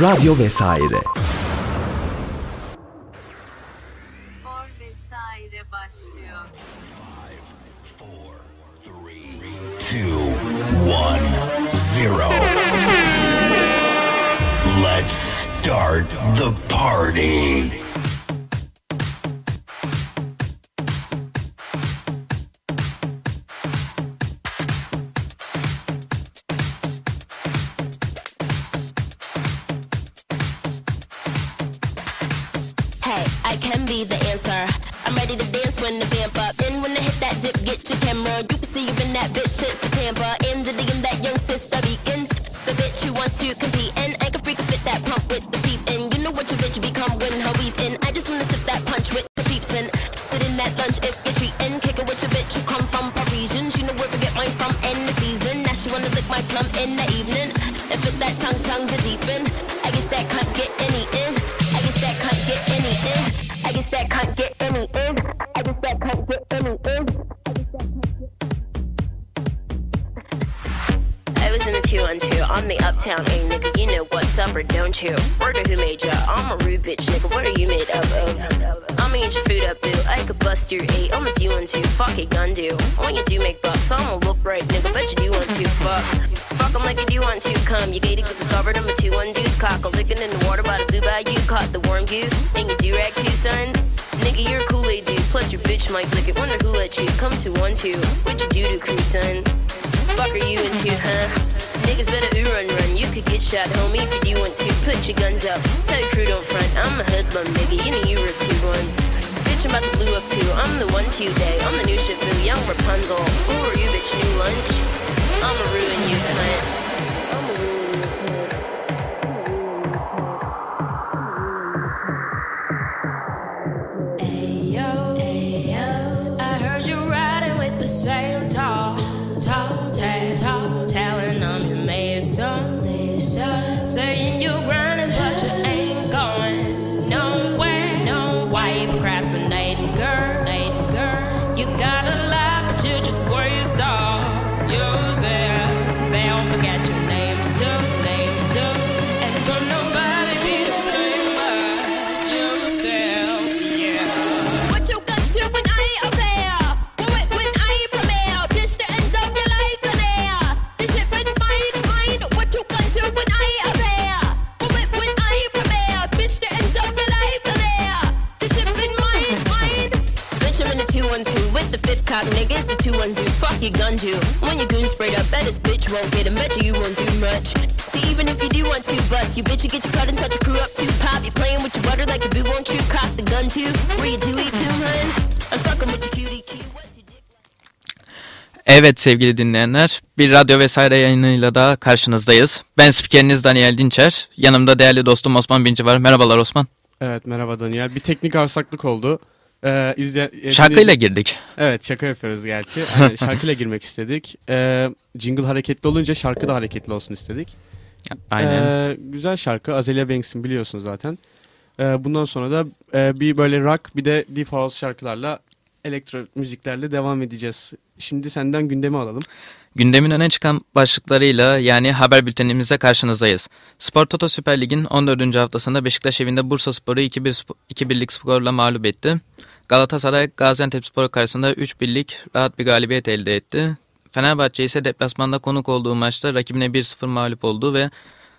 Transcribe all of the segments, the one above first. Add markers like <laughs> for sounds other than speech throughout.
Radyo vesaire. Spor vesaire başlıyor. two, one, zero. Let's start the party. Wonder who let you come to one two. What you do to crew, son? Fuck are you into, huh? Niggas better ooh run run. You could get shot, homie, if you want to. Put your guns up. Tell your crew don't front. I'm a hoodlum, nigga. You know you were two ones. Bitch, I'm about to blue up too. I'm the one two day. I'm the new boo, young Rapunzel. Who are you, bitch? New lunch? I'ma ruin you, cunt. 212. Fuck your gun, you. When your goon sprayed up, bet this bitch won't get him. Bet you, you won't do much. See, even if you do want to bust, you bitch, you get your cut and touch your crew up too. Pop, you playing with your butter like a boo, won't you? Cock the gun too. Where you do eat coon, hun? I'm fucking with your cutie cue. What's your dick like? Evet sevgili dinleyenler, bir radyo vesaire yayınıyla daha karşınızdayız. Ben spikeriniz Daniel Dinçer, yanımda değerli dostum Osman Binci var. Merhabalar Osman. Evet merhaba Daniel. Bir teknik arsaklık oldu. Ee, izleyen, Şarkıyla girdik. Evet şaka yapıyoruz gerçi. Yani <laughs> şarkıyla girmek istedik. Ee, jingle hareketli olunca şarkı da hareketli olsun istedik. Aynen. Ee, güzel şarkı. Azalea Banks'in biliyorsunuz zaten. Ee, bundan sonra da e, bir böyle rock bir de deep house şarkılarla elektro müziklerle devam edeceğiz. Şimdi senden gündemi alalım. Gündemin öne çıkan başlıklarıyla yani haber bültenimize karşınızdayız. Spor Toto Süper Lig'in 14. haftasında Beşiktaş evinde Bursa Spor'u 2-1 2-1'lik skorla mağlup etti. Galatasaray Gaziantep Spor karşısında 3-1'lik rahat bir galibiyet elde etti. Fenerbahçe ise deplasmanda konuk olduğu maçta rakibine 1-0 mağlup oldu ve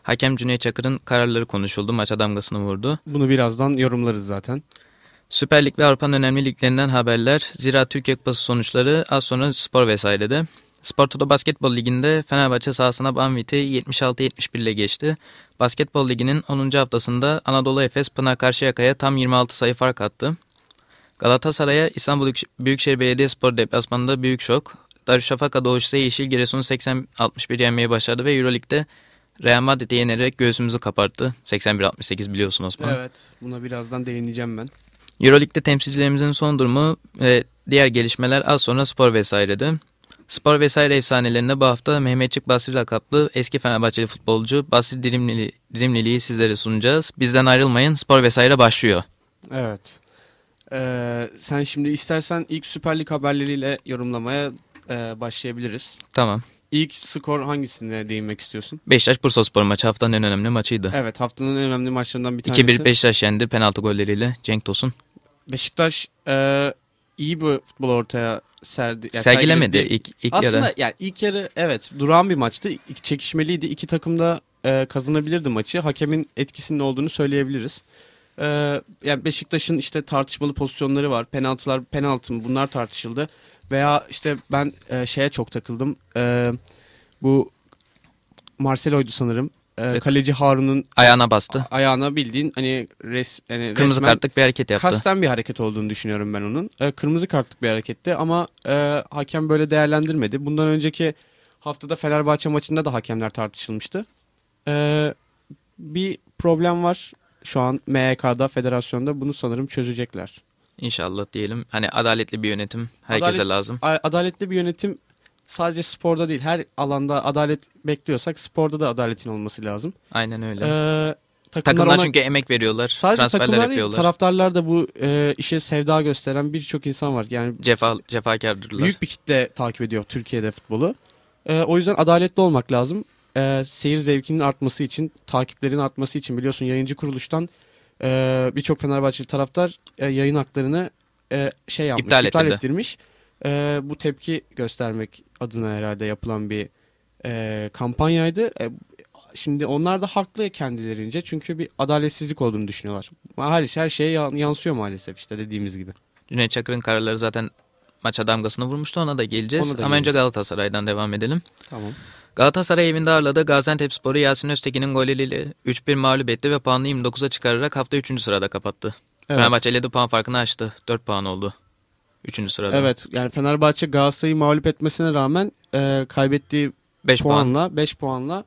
hakem Cüneyt Çakır'ın kararları konuşuldu. Maça damgasını vurdu. Bunu birazdan yorumlarız zaten. Süper Lig ve Avrupa'nın önemli liglerinden haberler, Zira Türkiye Kupası sonuçları az sonra spor vesairede. Spor Toto Basketbol Ligi'nde Fenerbahçe sahasına Banvit'i 76-71 ile geçti. Basketbol Ligi'nin 10. haftasında Anadolu Efes Pınar Karşıyaka'ya tam 26 sayı fark attı. Galatasaray'a İstanbul Büyükşehir Belediyespor deplasmanında büyük şok. Darüşşafaka Doğuş'ta Yeşil Giresun'u 80-61 yenmeyi başardı ve Euroleague'de Real Madrid'i yenerek göğsümüzü kaparttı. 81-68 biliyorsun Osman. Evet. Buna birazdan değineceğim ben. Euroleague'de temsilcilerimizin son durumu ve diğer gelişmeler az sonra spor vesairede. Spor vesaire efsanelerinde bu hafta Mehmetçik Basri lakaplı eski Fenerbahçeli futbolcu Basri Dirimlili, Dirimlili'yi sizlere sunacağız. Bizden ayrılmayın spor vesaire başlıyor. Evet. Ee, sen şimdi istersen ilk Süper Lig haberleriyle yorumlamaya e, başlayabiliriz. Tamam. İlk skor hangisine değinmek istiyorsun? Beşiktaş Bursaspor maçı haftanın en önemli maçıydı. Evet haftanın en önemli maçlarından bir tanesi. 2-1 Beşiktaş yendi penaltı golleriyle Cenk Tosun. Beşiktaş e, iyi bir futbol ortaya serdi. yani Sergilemedi ilk, ilk Aslında yarı. yani ilk yarı evet duran bir maçtı. Çekişmeliydi. İki takım da e, kazanabilirdi maçı. Hakemin etkisinin olduğunu söyleyebiliriz. E, yani Beşiktaş'ın işte tartışmalı pozisyonları var. Penaltılar penaltı mı bunlar tartışıldı. Veya işte ben e, şeye çok takıldım. E, bu Marcelo'ydu sanırım. E, Evet. Kaleci Harun'un Ayağına bastı. ayağına bildiğin hani res, yani Kırmızı resmen kartlık bir hareket yaptı. Kasten bir hareket olduğunu düşünüyorum ben onun. E, kırmızı kartlık bir hareketti ama e, hakem böyle değerlendirmedi. Bundan önceki haftada Fenerbahçe maçında da hakemler tartışılmıştı. E, bir problem var şu an MYK'da, federasyonda. Bunu sanırım çözecekler. İnşallah diyelim. Hani adaletli bir yönetim herkese Adalet- lazım. Adaletli bir yönetim sadece sporda değil her alanda adalet bekliyorsak sporda da adaletin olması lazım. Aynen öyle. E, takımlar Takımlar ona- çünkü emek veriyorlar. Sadece transferler takımlar değil, yapıyorlar. taraftarlar da bu e, işe sevda gösteren birçok insan var. Yani Cefa, cefakardırlar. büyük bir kitle takip ediyor Türkiye'de futbolu. E, o yüzden adaletli olmak lazım. E, seyir zevkinin artması için, takiplerin artması için biliyorsun yayıncı kuruluştan e, birçok Fenerbahçeli taraftar e, yayın haklarını e, şey yapmış, İptal iptal, ettirdi. ettirmiş. E, bu tepki göstermek adına herhalde yapılan bir e, kampanyaydı. E, şimdi onlar da haklı kendilerince çünkü bir adaletsizlik olduğunu düşünüyorlar. Maalesef her şeye yan- yansıyor maalesef işte dediğimiz gibi. Cüneyt Çakır'ın kararları zaten maça damgasını vurmuştu. Ona da geleceğiz. Ona da Ama önce geleceğiz. Galatasaray'dan devam edelim. Tamam. Galatasaray evinde ağırladı. Gaziantepspor'u Yasin Öztekin'in golüyle 3-1 mağlup etti ve puanını 29'a çıkararak hafta 3. sırada kapattı. Evet. Fenerbahçe ile de puan farkını açtı. 4 puan oldu. 3. sırada. Evet yani Fenerbahçe Galatasaray'ı mağlup etmesine rağmen e, kaybettiği 5 puan. puanla 5 puanla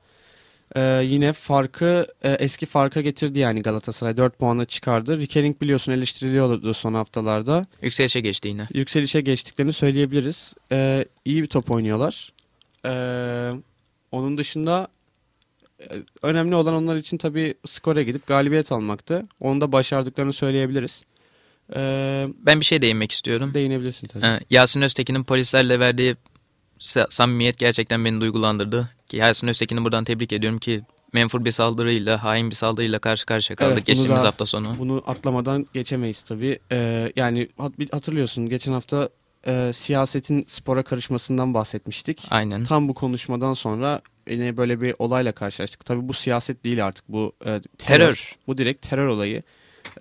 e, yine farkı e, eski farka getirdi yani Galatasaray 4 puanla çıkardı. Rikeling biliyorsun eleştiriliyordu son haftalarda. Yükselişe geçti yine. Yükselişe geçtiklerini söyleyebiliriz. E, iyi bir top oynuyorlar. E, onun dışında e, önemli olan onlar için tabii skora gidip galibiyet almaktı. Onu da başardıklarını söyleyebiliriz. E, Ben bir şey değinmek istiyorum. değinebilirsin tabii. Ee, Yasin Öztekin'in polislerle verdiği sa- samimiyet gerçekten beni duygulandırdı. Ki Yasin Öztekin'i buradan tebrik ediyorum ki menfur bir saldırıyla, hain bir saldırıyla karşı karşıya kaldık Evet, geçtiğimiz da- hafta sonu. Bunu atlamadan geçemeyiz tabii. Ee, yani hatırlıyorsun geçen hafta e, siyasetin spora karışmasından bahsetmiştik. Aynen. Tam bu konuşmadan sonra yine böyle bir olayla karşılaştık. Tabii bu siyaset değil artık bu e, terör. Terör. Bu direkt terör olayı.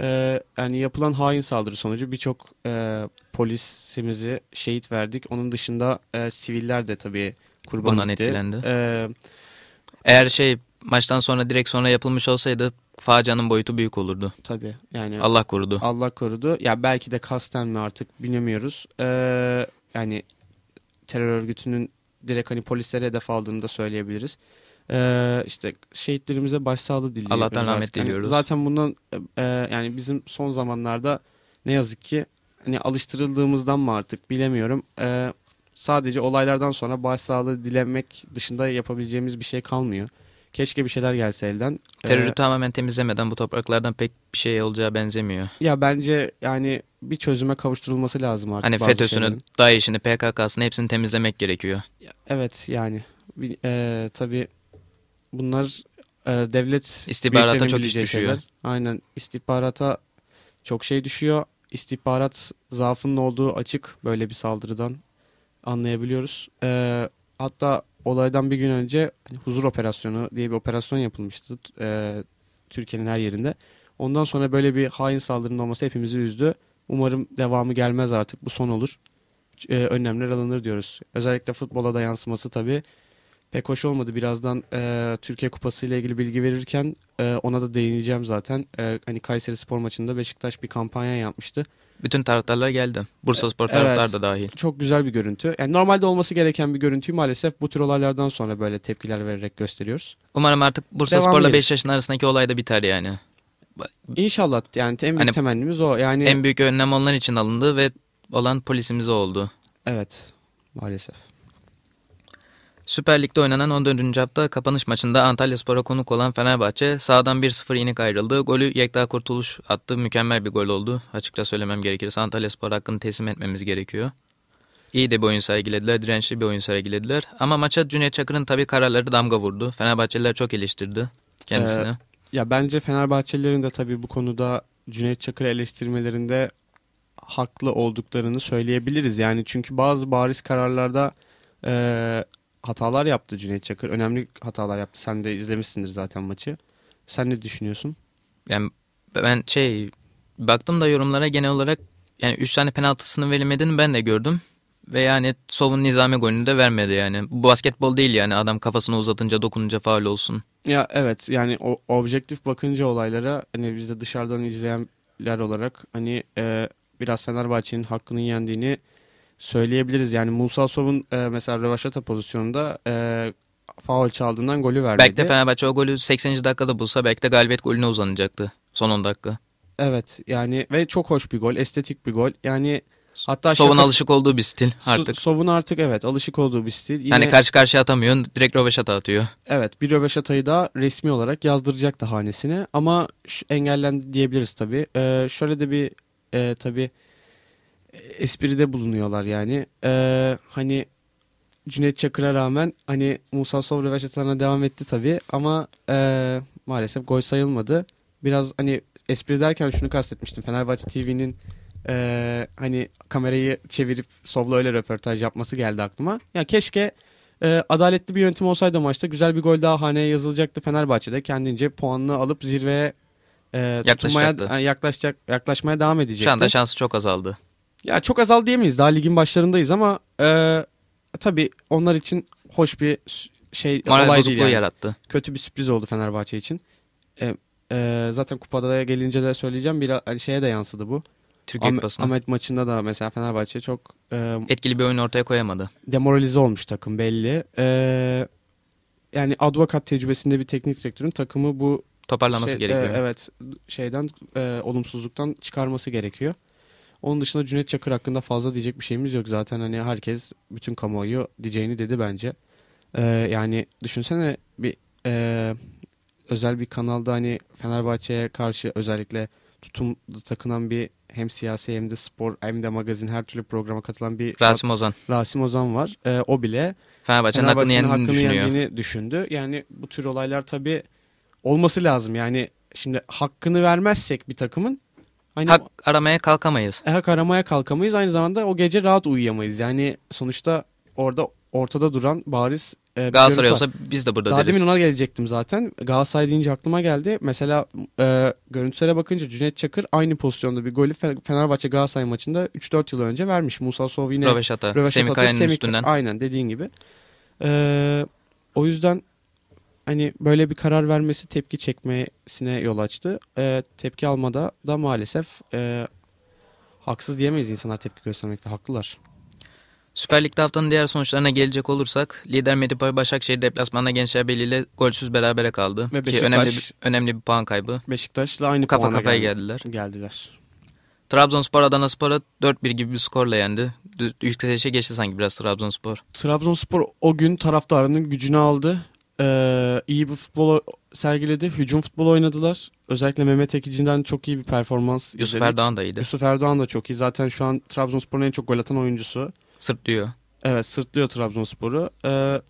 Ee, yani yapılan hain saldırı sonucu birçok e, polisimizi şehit verdik. Onun dışında e, siviller de tabii kurban Bundan gitti. etkilendi. Ee, Eğer şey maçtan sonra direkt sonra yapılmış olsaydı facianın boyutu büyük olurdu. tabii yani Allah korudu. Allah korudu. Ya belki de kasten mi artık bilemiyoruz. Ee, yani terör örgütünün direkt hani polislere hedef aldığını da söyleyebiliriz. Ee, işte şehitlerimize başsağlığı diliyoruz. Allah'tan rahmet artık. Hani diliyoruz. zaten bundan e, yani bizim son zamanlarda ne yazık ki hani alıştırıldığımızdan mı artık bilemiyorum. Ee, sadece olaylardan sonra başsağlığı dilemek dışında yapabileceğimiz bir şey kalmıyor. Keşke bir şeyler gelse elden. Terörü Ee, tamamen temizlemeden bu topraklardan pek bir şey olacağı benzemiyor. Ya bence yani bir çözüme kavuşturulması lazım artık. Hani FETÖ'sünü. DAEŞ'ini, PKK'sını hepsini temizlemek gerekiyor. Evet yani e, tabii bunlar e, devlet İstihbarata çok iş düşüyor. şeyler. Aynen istihbarata çok şey düşüyor. İstihbarat zaafının olduğu açık böyle bir saldırıdan anlayabiliyoruz. E, hatta olaydan bir gün önce hani huzur operasyonu diye bir operasyon yapılmıştı e, Türkiye'nin her yerinde. Ondan sonra böyle bir hain saldırının olması hepimizi üzdü. Umarım devamı gelmez artık. Bu son olur. E, önlemler alınır diyoruz. Özellikle futbola da yansıması tabii pek hoş olmadı. Birazdan e, Türkiye Kupası ile ilgili bilgi verirken e, ona da değineceğim zaten. E, hani Kayseri Spor maçında Beşiktaş bir kampanya yapmıştı. Bütün taraftarlar geldi. Bursa Spor Evet. taraftarı da dahil. Çok güzel bir görüntü. Yani normalde olması gereken bir görüntüyü maalesef bu tür olaylardan sonra böyle tepkiler vererek gösteriyoruz. Umarım artık Bursa Devam Spor'la. Beşiktaş'ın arasındaki olay da biter yani. İnşallah yani en büyük Hani- temennimiz o. Yani En büyük önlem onlar için alındı ve olan polisimiz oldu. evet maalesef. Süper Lig'de oynanan 14. hafta kapanış maçında Antalya Spor'a konuk olan Fenerbahçe sağdan 1-0 yenik ayrıldı. Golü Yekta Kurtuluş attı. Mükemmel bir gol oldu. Açıkça söylemem gerekirse Antalya Spor hakkını teslim etmemiz gerekiyor. İyi de bir oyun sergilediler, dirençli bir oyun sergilediler. Ama maça Cüneyt Çakır'ın tabii kararları damga vurdu. Fenerbahçeliler çok eleştirdi kendisini. Ee, Ya bence Fenerbahçelilerin de tabii bu konuda Cüneyt Çakır eleştirmelerinde haklı olduklarını söyleyebiliriz. Yani çünkü bazı bariz kararlarda e, hatalar yaptı Cüneyt Çakır. Önemli hatalar yaptı. Sen de izlemişsindir zaten maçı. Sen ne düşünüyorsun? Yani ben şey baktım da yorumlara genel olarak yani 3 tane penaltısının verilmediğini ben de gördüm. Ve yani Sov'un nizami golünü de vermedi yani. Bu basketbol değil yani adam kafasını uzatınca dokununca faul olsun. Ya evet yani o objektif bakınca olaylara hani biz de dışarıdan izleyenler olarak hani e, biraz Fenerbahçe'nin hakkını yendiğini söyleyebiliriz. Yani Musa Sov'un e, mesela rövaşata pozisyonunda e, faul çaldığından golü vermedi. Belki de Fenerbahçe o golü 80. dakikada bulsa belki de galibiyet golüne uzanacaktı son 10 dakika. Evet yani ve çok hoş bir gol, estetik bir gol. Yani hatta Sov'un şakası- alışık olduğu bir stil artık. Sov'un artık evet alışık olduğu bir stil. Yine, Yani karşı karşıya atamıyorsun direkt röveşata atıyor. Evet bir röveşatayı da resmi olarak yazdıracaktı hanesine ama engellendi diyebiliriz tabii. Ee, şöyle de bir e, tabii espride bulunuyorlar yani. Ee, hani Cüneyt Çakır'a rağmen hani Musa Sov röveşatalarına devam etti tabii ama e, maalesef gol sayılmadı. Biraz hani espri derken şunu kastetmiştim. Fenerbahçe TV'nin e, hani kamerayı çevirip Sov'la öyle röportaj yapması geldi aklıma. Ya keşke e, adaletli bir yöntem olsaydı maçta güzel bir gol daha haneye yazılacaktı Fenerbahçe'de. Kendince puanını alıp zirveye e, tutunmaya yani yaklaşacak yaklaşmaya devam edecekti. Şu anda şansı çok azaldı. Ya çok azal diyemeyiz. Daha ligin başlarındayız ama e, tabii onlar için hoş bir şey Moral olay değil yani. yarattı. Kötü bir sürpriz oldu Fenerbahçe için. E, e, zaten kupada gelince de söyleyeceğim bir hani şeye de yansıdı bu. Türkiye Ahmet, Kupası'na. Ahmet maçında da mesela Fenerbahçe çok e, Etkili bir oyun ortaya koyamadı. demoralize olmuş takım belli. E, yani advokat tecrübesinde bir teknik direktörün takımı bu Toparlaması şey- gerekiyor. e, evet şeyden e, olumsuzluktan çıkarması gerekiyor. Onun dışında Cüneyt Çakır hakkında fazla diyecek bir şeyimiz yok. Zaten hani herkes bütün kamuoyu diyeceğini dedi bence. E, yani düşünsene bir e, özel bir kanalda hani Fenerbahçe'ye karşı özellikle tutum takınan bir hem siyasi hem de spor hem de magazin her türlü programa katılan bir Rasim Ozan. Rasim Ozan var. E, o bile Fenerbahçe'nin hakkını yendiğini hakkını düşünüyor. yendiğini düşündü. Yani bu tür olaylar tabii olması lazım. Yani şimdi hakkını vermezsek bir takımın hani Hak aramaya kalkamayız. e, hak aramaya kalkamayız. Aynı zamanda o gece rahat uyuyamayız. Yani sonuçta orada ortada duran bariz e, bir Galatasaray olsa biz de burada Daha deriz. demin ona gelecektim zaten. Galatasaray deyince aklıma geldi. Mesela e, görüntülere bakınca Cüneyt Çakır aynı pozisyonda bir golü Fe- Fenerbahçe Galatasaray maçında 3-4 yıl önce vermiş. Musa Sov yine Röveşata. Röveşat Semih Kaya'nın üstünden. Aynen dediğin gibi. Ee, o yüzden hani böyle bir karar vermesi tepki çekmesine yol açtı. Ee, tepki almada da maalesef e, haksız diyemeyiz insanlar tepki göstermekte haklılar. Süper Lig'de haftanın diğer sonuçlarına gelecek olursak lider Medipay Başakşehir deplasmanda Gençler Birliği ile golsüz berabere kaldı. Ve Ki Beşiktaş- önemli bir, önemli bir puan kaybı. Beşiktaş'la aynı Kafa puana kafaya geldi- geldiler. geldiler. Trabzonspor Adana Spor'a 4-1 gibi bir skorla yendi. Yükselişe geçti sanki biraz Trabzonspor. Trabzonspor o gün taraftarının gücünü aldı. Ee, iyi bir futbol sergiledi. Hücum futbol oynadılar. Özellikle Mehmet Ekici'den çok iyi bir performans Yusuf izledik. Erdoğan da iyiydi. Yusuf Erdoğan da çok iyi. Zaten şu an Trabzonspor'un en çok gol atan oyuncusu. Sırtlıyor. Evet sırtlıyor Trabzonspor'u. Ee,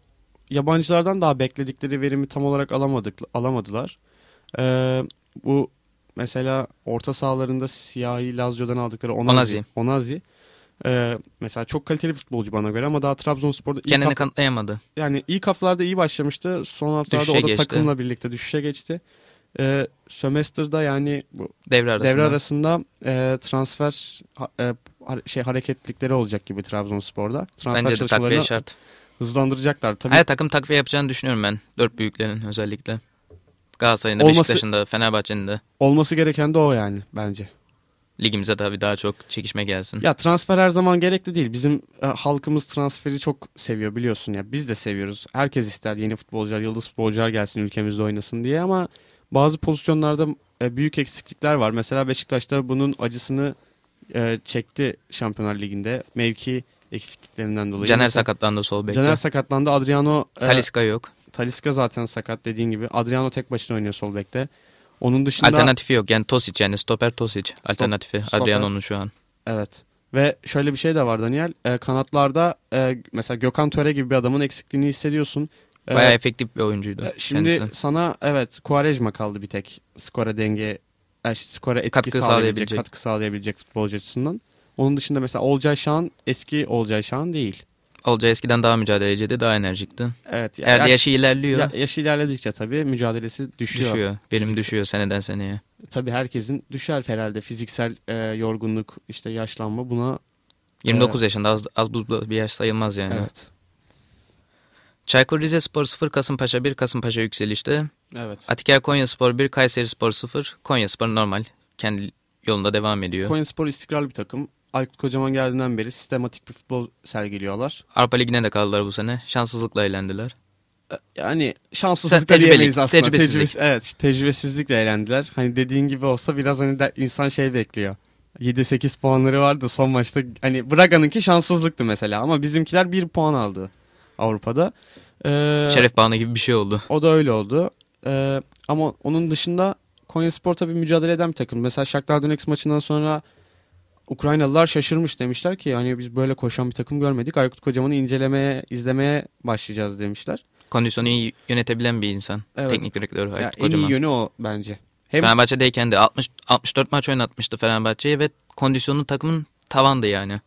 yabancılardan daha bekledikleri verimi tam olarak alamadık alamadılar. Ee, bu mesela orta sahalarında siyahi Lazio'dan aldıkları Onazi. Onazi. Onazi. Ee, mesela çok kaliteli bir futbolcu bana göre ama daha Trabzonspor'da ilk, Kendini hafta- kanıtlayamadı. yani ilk haftalarda iyi başlamıştı. Son haftalarda Düşüşe o da geçti. takımla birlikte düşüşe geçti. Ee, Sömestr'da yani bu Devre arasında. devre arasında e, transfer ha- e, şey hareketlilikleri olacak gibi Trabzonspor'da. Transfer Bence de çalışmalarını takviye şart. hızlandıracaklar. Tabii Her takım takviye yapacağını düşünüyorum ben. Dört büyüklerin özellikle. Galatasaray'ın da Olması- Beşiktaş'ın da Fenerbahçe'nin de. olması gereken de o yani bence. Ligimize tabii daha çok çekişme gelsin. Ya transfer her zaman gerekli değil. Bizim e, halkımız transferi çok seviyor biliyorsun ya. Biz de seviyoruz. Herkes ister yeni futbolcular, yıldız futbolcular gelsin ülkemizde oynasın diye ama bazı pozisyonlarda e, büyük eksiklikler var. Mesela Beşiktaş'ta bunun acısını e, çekti Şampiyonlar Ligi'nde. Mevki eksikliklerinden dolayı. Caner Mesela- sakatlandı sol bekte. Caner sakatlandı. Adriano e, Taliska yok. Talisca zaten sakat dediğin gibi. Adriano tek başına oynuyor sol bekte. Onun dışında Alternatifi yok. Yani Tosic yani stoper Tosic. Alternatifi stoper. Adriano'nun şu an. evet. Ve şöyle bir şey de var Daniel. E, kanatlarda e, mesela Gökhan Töre gibi bir adamın eksikliğini hissediyorsun. E, Bayağı efektif bir oyuncuydu e, şimdi kendisi. sana evet Quaresma kaldı bir tek skora denge, e, skora etki Katkı sağlayabilecek, sağlayabilecek. katkı sağlayabilecek futbolcu açısından. Onun dışında mesela Olcay Şahan eski Olcay Şahan değil. Olcay eskiden daha mücadeleciydi, daha enerjikti. Evet. ya- Eğer de yaş- yaşı ilerliyor, ya- yaşı ilerledikçe tabii mücadelesi düşüyor. düşüyor. Verim Fiziksel- düşüyor seneden seneye. Tabii herkesin düşer herhalde fiziksel e, yorgunluk, işte yaşlanma buna 29 yaşında az, az buz bir yaş sayılmaz yani. evet. Çaykur Rizespor 0, Kasımpaşa 1, Kasımpaşa yükselişte. Evet. Atiker Konyaspor 1, Kayserispor 0. Konyaspor normal. Kendi yolunda devam ediyor. Konyaspor istikrarlı bir takım. Aykut Kocaman geldiğinden beri sistematik bir futbol sergiliyorlar. Avrupa Ligi'ne de kaldılar bu sene. Şanssızlıkla eğlendiler. Yani şanssızlık da Tecrübelik, diyemeyiz aslında. tecrübesizlik. Tecrübes- evet tecrübesizlikle eğlendiler. Hani dediğin gibi olsa biraz hani de- insan şey bekliyor. 7-8 puanları vardı son maçta. Hani Braga'nınki şanssızlıktı mesela ama bizimkiler 1 puan aldı Avrupa'da. Ee, Şeref bağına gibi bir şey oldu. O da öyle oldu. Ee, ama onun dışında Konyaspor tabii mücadele eden bir takım. Mesela Shakhtar Donetsk maçından sonra Ukraynalılar şaşırmış demişler ki hani biz böyle koşan bir takım görmedik. Aykut Kocaman'ı incelemeye, izlemeye başlayacağız demişler. Kondisyonu iyi yönetebilen bir insan. Evet. Teknik direktörü Ya Aykut en Kocaman. iyi yönü o bence. Hem Fenerbahçe'deyken de 60, 64 maç oynatmıştı Fenerbahçe'ye ve kondisyonu takımın tavandı yani.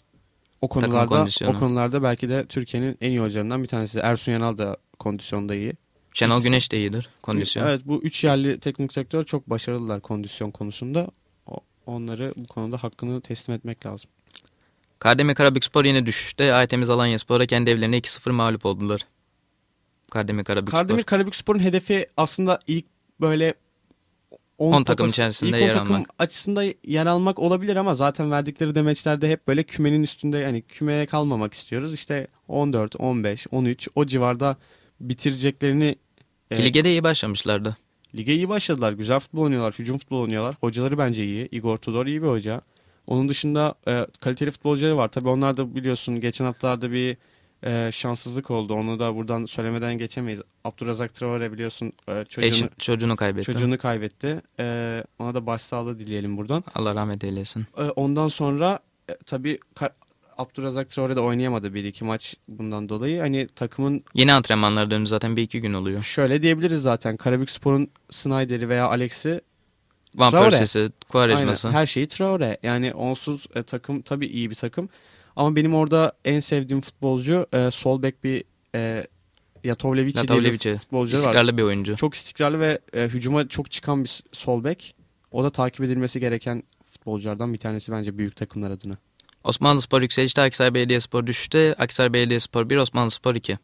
o konularda o konularda belki de Türkiye'nin en iyi hocalarından bir tanesi. Ersun Yanal da kondisyonda iyi. Şenol Güneş de iyidir kondisyon. Evet bu üç yerli teknik direktör çok başarılılar kondisyon konusunda. Onları bu konuda hakkını teslim etmek lazım. Kardemir Karabükspor yine düşüşte. Aytemiz Alanyaspor'a kendi evlerine 2-0 mağlup oldular. Kardemir Karabükspor. Kardemir Karabükspor'un hedefi aslında ilk böyle 10 takım içerisinde ilk yer takım almak. açısında yer almak olabilir ama zaten verdikleri demeçlerde hep böyle kümenin üstünde yani kümeye kalmamak istiyoruz. İşte 14, 15, 13 o civarda bitireceklerini Ki e, Lige de iyi başlamışlardı. Lige iyi başladılar. Güzel futbol oynuyorlar. Hücum futbol oynuyorlar. Hocaları bence iyi. Igor Tudor iyi bir hoca. Onun dışında e, kaliteli futbolcuları var. Tabii onlar da biliyorsun geçen haftalarda bir e, şanssızlık oldu. Onu da buradan söylemeden geçemeyiz. Abdurrazak Traore biliyorsun e, çocuğunu, Eşi, çocuğunu kaybetti. çocuğunu kaybetti. E, ona da başsağlığı dileyelim buradan. Allah rahmet eylesin. E, ondan sonra e, tabii Abdurrazak Traore de oynayamadı bir iki maç bundan dolayı. Hani takımın Yeni antrenmanlar döndü zaten bir iki gün oluyor. şöyle diyebiliriz zaten. Karabükspor'un Snyder'i veya Alex'i Van. Persie'si, Quaresma'sı. Her şeyi Traore. Yani onsuz e, takım tabii iyi bir takım. Ama benim orada en sevdiğim futbolcu e, sol bek bir e, Yatovlevici diye bir futbolcu var. İstikrarlı bir oyuncu. Çok istikrarlı ve e, hücuma çok çıkan bir sol bek. O da takip edilmesi gereken futbolculardan bir tanesi bence büyük takımlar adına. Osmanlı Spor yükselişte, Aksaray Belediyespor düşüşte, Aksaray Belediyespor 1, Osmanlı Spor 2.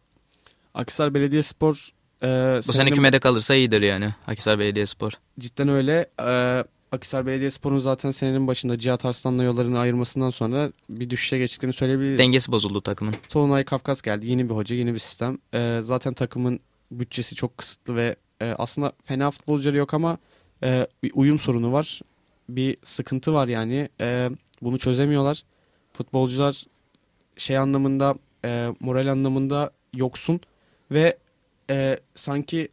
Akhisar Belediyespor e, Bu sene kümede kalırsa iyidir yani Aksaray Belediyespor. cidden öyle. E, Akhisar Belediyespor'un zaten senenin başında Cihat Arslan'la yollarını ayırmasından sonra bir düşüşe geçtiklerini söyleyebiliriz. Dengesi bozuldu takımın. Tolunay Kafkas geldi. Yeni bir hoca, yeni bir sistem. Ee, zaten takımın bütçesi çok kısıtlı ve e, aslında fena futbolcuları yok ama e, bir uyum sorunu var. Bir sıkıntı var yani. E, bunu çözemiyorlar. Futbolcular şey anlamında, e, moral anlamında yoksun ve e, sanki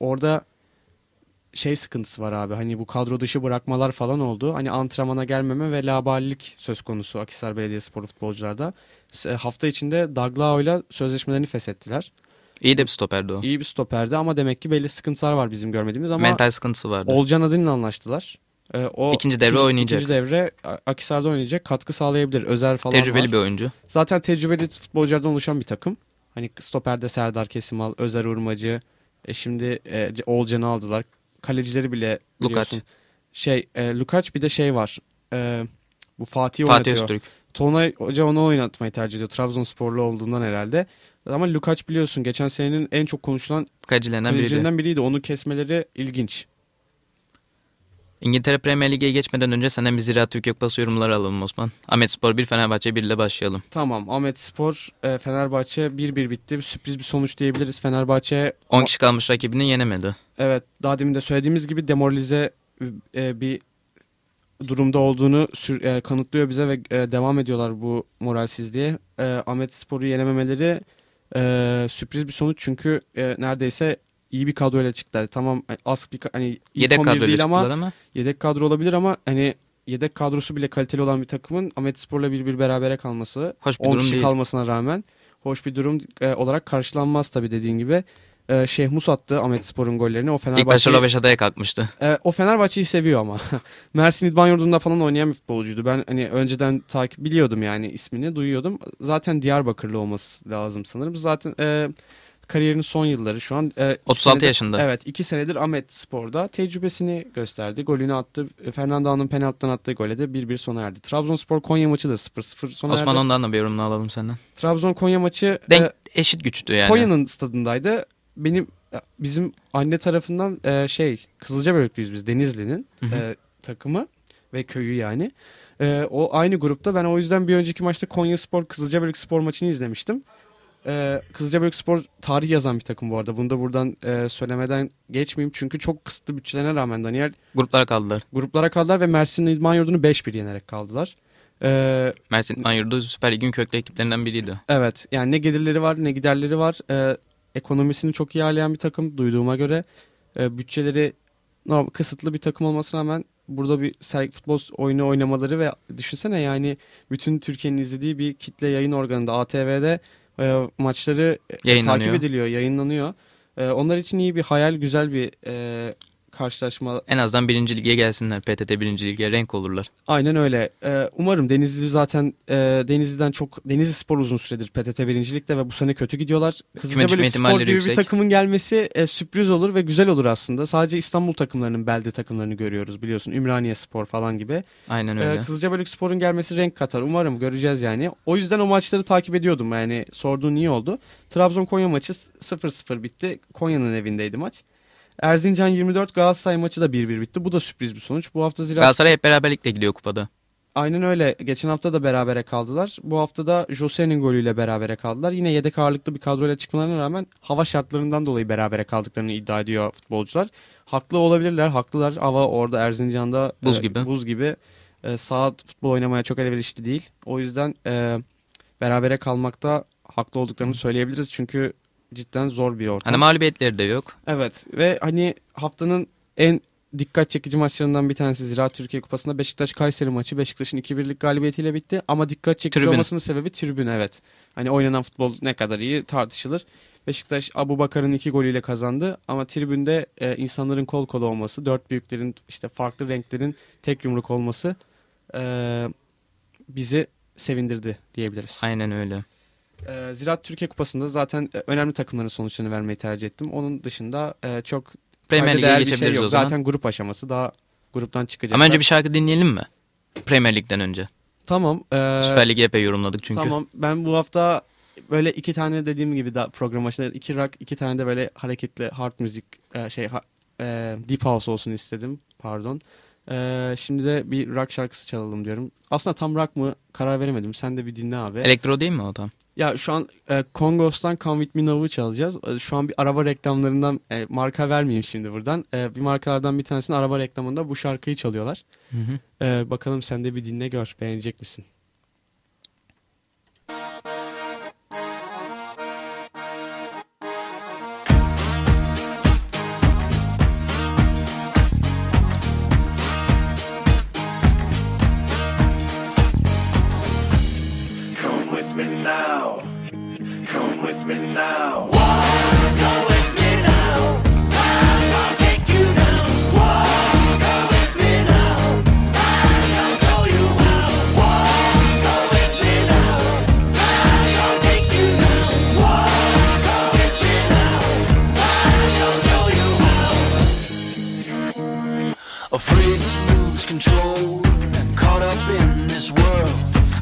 orada şey sıkıntısı var abi. Hani bu kadro dışı bırakmalar falan oldu. Hani antrenmana gelmeme ve laballik söz konusu Akhisar Belediyespor futbolcularda. S- Hafta içinde Daglao'yla sözleşmelerini feshettiler. İyi de bir stoperdi o. İyi bir stoperdi ama demek ki belli sıkıntılar var bizim görmediğimiz ama Mental sıkıntısı vardı. Olcan Adin'le anlaştılar. Ee, o İkinci devre ikinci- oynayacak. İkinci devre A- Akhisar'da oynayacak. Katkı sağlayabilir. Özer falan Tecrübeli var. bir oyuncu. Zaten tecrübeli futbolculardan oluşan bir takım. Hani stoperde Serdar Kesimal, Özer Urmacı, e şimdi e, Oğulcan'ı aldılar. Kalecileri bile Lukaç. biliyorsun. Şey, e, Lukaç bir de şey var. E, bu Fatih, Fatih oynatıyor. Öztürk. Tolunay Hoca onu oynatmayı tercih ediyor. Trabzonsporlu olduğundan herhalde. Ama Lukaç biliyorsun geçen senenin en çok konuşulan Kalecilerinden biriydi. kalecilerinden biriydi. Onu kesmeleri ilginç. İngiltere Premier Lig'e geçmeden önce senden bir Ziraat Türkiye Kupası yorumları alalım Osman. Ahmet Spor 1, Fenerbahçe 1 ile başlayalım. Tamam Ahmet Spor, e, Fenerbahçe 1-1 bitti. Sürpriz bir sonuç diyebiliriz. Fenerbahçe 10 kişi kalmış rakibini yenemedi. Evet daha demin de söylediğimiz gibi demoralize e, bir durumda olduğunu e, kanıtlıyor bize ve devam ediyorlar bu moralsizliğe. Ahmet Spor'u yenememeleri sürpriz bir sonuç çünkü neredeyse iyi bir kadroyla çıktılar. Tamam e, az bir hani ilk Yedek 11 kadroyla değil ama ama yedek kadro olabilir ama hani yedek kadrosu bile kaliteli olan bir takımın Ahmet Spor'la bir bir berabere kalması, Hoş bir 10 durum kişi değil. kalmasına rağmen hoş bir durum e, olarak karşılanmaz tabii dediğin gibi. E, Şehmus attı Ahmet Spor'un gollerini. O İlk başta Roveşata'ya kalkmıştı. e, o Fenerbahçe'yi seviyor ama. <laughs> Mersin İdman Yurdu'nda falan oynayan bir futbolcuydu. Ben hani önceden takip biliyordum yani ismini duyuyordum. Zaten Diyarbakırlı olması lazım sanırım. Zaten e, kariyerinin son yılları şu an. E, iki 36 senedir- yaşında. Evet iki senedir Ahmet Spor'da tecrübesini gösterdi. Golünü attı. E, Fernando'nun penaltıdan attığı gole de 1-1 sona erdi. Trabzonspor Konya maçı da 0-0 sona Osman erdi. ondan da bir yorumunu alalım senden. Trabzon Konya maçı Denk e, eşit güçtü yani. Konya'nın stadındaydı. Benim bizim anne tarafından e, şey Kızılcabölüklüyüz biz Denizli'nin e, takımı ve köyü yani. E, o aynı grupta ben o yüzden bir önceki maçta Konya Spor Kızılcabölük Spor maçını izlemiştim. E, Kızılcabölük Spor tarih yazan bir takım bu arada. Bunu da buradan e, söylemeden geçmeyeyim. Çünkü çok kısıtlı bütçelerine rağmen Daniel Gruplara kaldılar. gruplara kaldılar ve Mersin İdman Yurdu'nu 5-1 yenerek kaldılar. E, Mersin İdman Yurdu Süper Lig'in köklü ekiplerinden biriydi. Evet yani ne gelirleri var ne giderleri var. Ee, ekonomisini çok iyi ayarlayan bir takım duyduğuma göre. Ee, bütçeleri no, kısıtlı bir takım olmasına rağmen burada bir sergi futbol oyunu oynamaları ve düşünsene yani bütün Türkiye'nin izlediği bir kitle yayın organında ATV'de e, maçları e, Yayınlanıyor. takip ediliyor, yayınlanıyor. E, onlar için iyi bir hayal, güzel bir e, karşılaşma En azından birinci lige gelsinler. PTT birinci lige renk olurlar. Aynen öyle. Ee, umarım Denizli zaten e, Denizli'den çok Denizli Spor uzun süredir PTT birincilikte ve bu sene kötü gidiyorlar. düşme Kızılcabölük Spor ihtimalleri gibi yüksek. bir takımın gelmesi e, sürpriz olur ve güzel olur aslında. Sadece İstanbul takımlarının belde takımlarını görüyoruz biliyorsun. Ümraniye Spor falan gibi. Aynen Ee, öyle. Kızılcabölük Spor'un gelmesi renk katar. Umarım göreceğiz yani. O yüzden o maçları takip ediyordum yani. Sorduğun iyi oldu. Trabzon-Konya maçı 0-0 bitti. Konya'nın evindeydi maç. Erzincan 24 Galatasaray maçı da 1-1 bitti. Bu da sürpriz bir sonuç. Bu hafta Ziraat Galatasaray hep beraberlikle gidiyor kupada. Aynen öyle. Geçen hafta da berabere kaldılar. Bu hafta da Jose'nin golüyle berabere kaldılar. Yine yedek ağırlıklı bir kadroyla çıkmalarına rağmen hava şartlarından dolayı berabere kaldıklarını iddia ediyor futbolcular. Haklı olabilirler, haklılar. Hava orada Erzincan'da Buz e, gibi. Buz gibi. E, saat futbol oynamaya çok elverişli değil. O yüzden e, berabere kalmakta haklı olduklarını söyleyebiliriz. Çünkü cidden zor bir ortam. Hani mağlubiyetleri de yok. Evet ve hani haftanın en dikkat çekici maçlarından bir tanesi Ziraat Türkiye Kupası'nda Beşiktaş Kayseri maçı. Beşiktaş'ın 2-1'lik galibiyetiyle bitti ama dikkat çekici Tribün. olmasının sebebi tribün evet. Hani oynanan futbol ne kadar iyi tartışılır. Beşiktaş Abu Bakar'ın iki golüyle kazandı ama tribünde e, insanların kol kola olması, dört büyüklerin işte farklı renklerin tek yumruk olması e, bizi sevindirdi diyebiliriz. Aynen öyle. E, Ziraat Türkiye Kupası'nda zaten e, önemli takımların sonuçlarını vermeyi tercih ettim. Onun dışında e, çok Premier Lig'e şey geçebiliriz yok. o zaman. Zaten grup aşaması daha gruptan çıkacak. Ama önce bir şarkı dinleyelim mi? Premier Lig'den önce. Tamam. ee, Süper Lig'i epey yorumladık çünkü. Tamam. Ben bu hafta böyle iki tane dediğim gibi da program başında iki rock, iki tane de böyle hareketli hard müzik e, şey ha- e, deep house olsun istedim. Pardon. E, şimdi de bir rock şarkısı çalalım diyorum. Aslında tam rock mı karar veremedim. Sen de bir dinle abi. Elektro değil mi o tam? Ya şu an e, Kongos'tan Come With Me Now'u çalacağız. E, şu an bir araba reklamlarından e, marka vermeyeyim şimdi buradan. E, bir markalardan bir tanesinin araba reklamında bu şarkıyı çalıyorlar. Hı hı. E, bakalım sen de bir dinle gör. Beğenecek misin? Me now. Afraid to lose control, caught up in this world.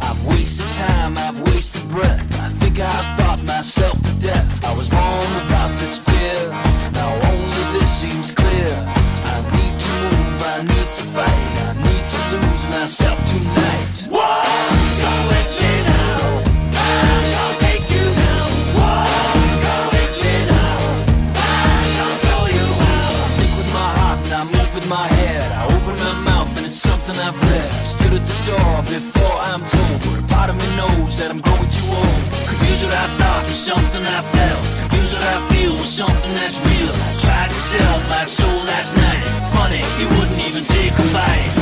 I've wasted time, I've wasted breath. I think I thought myself to death. I was born without this fear. Now only this seems clear. I need to move, I need to fight. I need to lose myself tonight. Soul last night. Funny, he wouldn't even take a bite.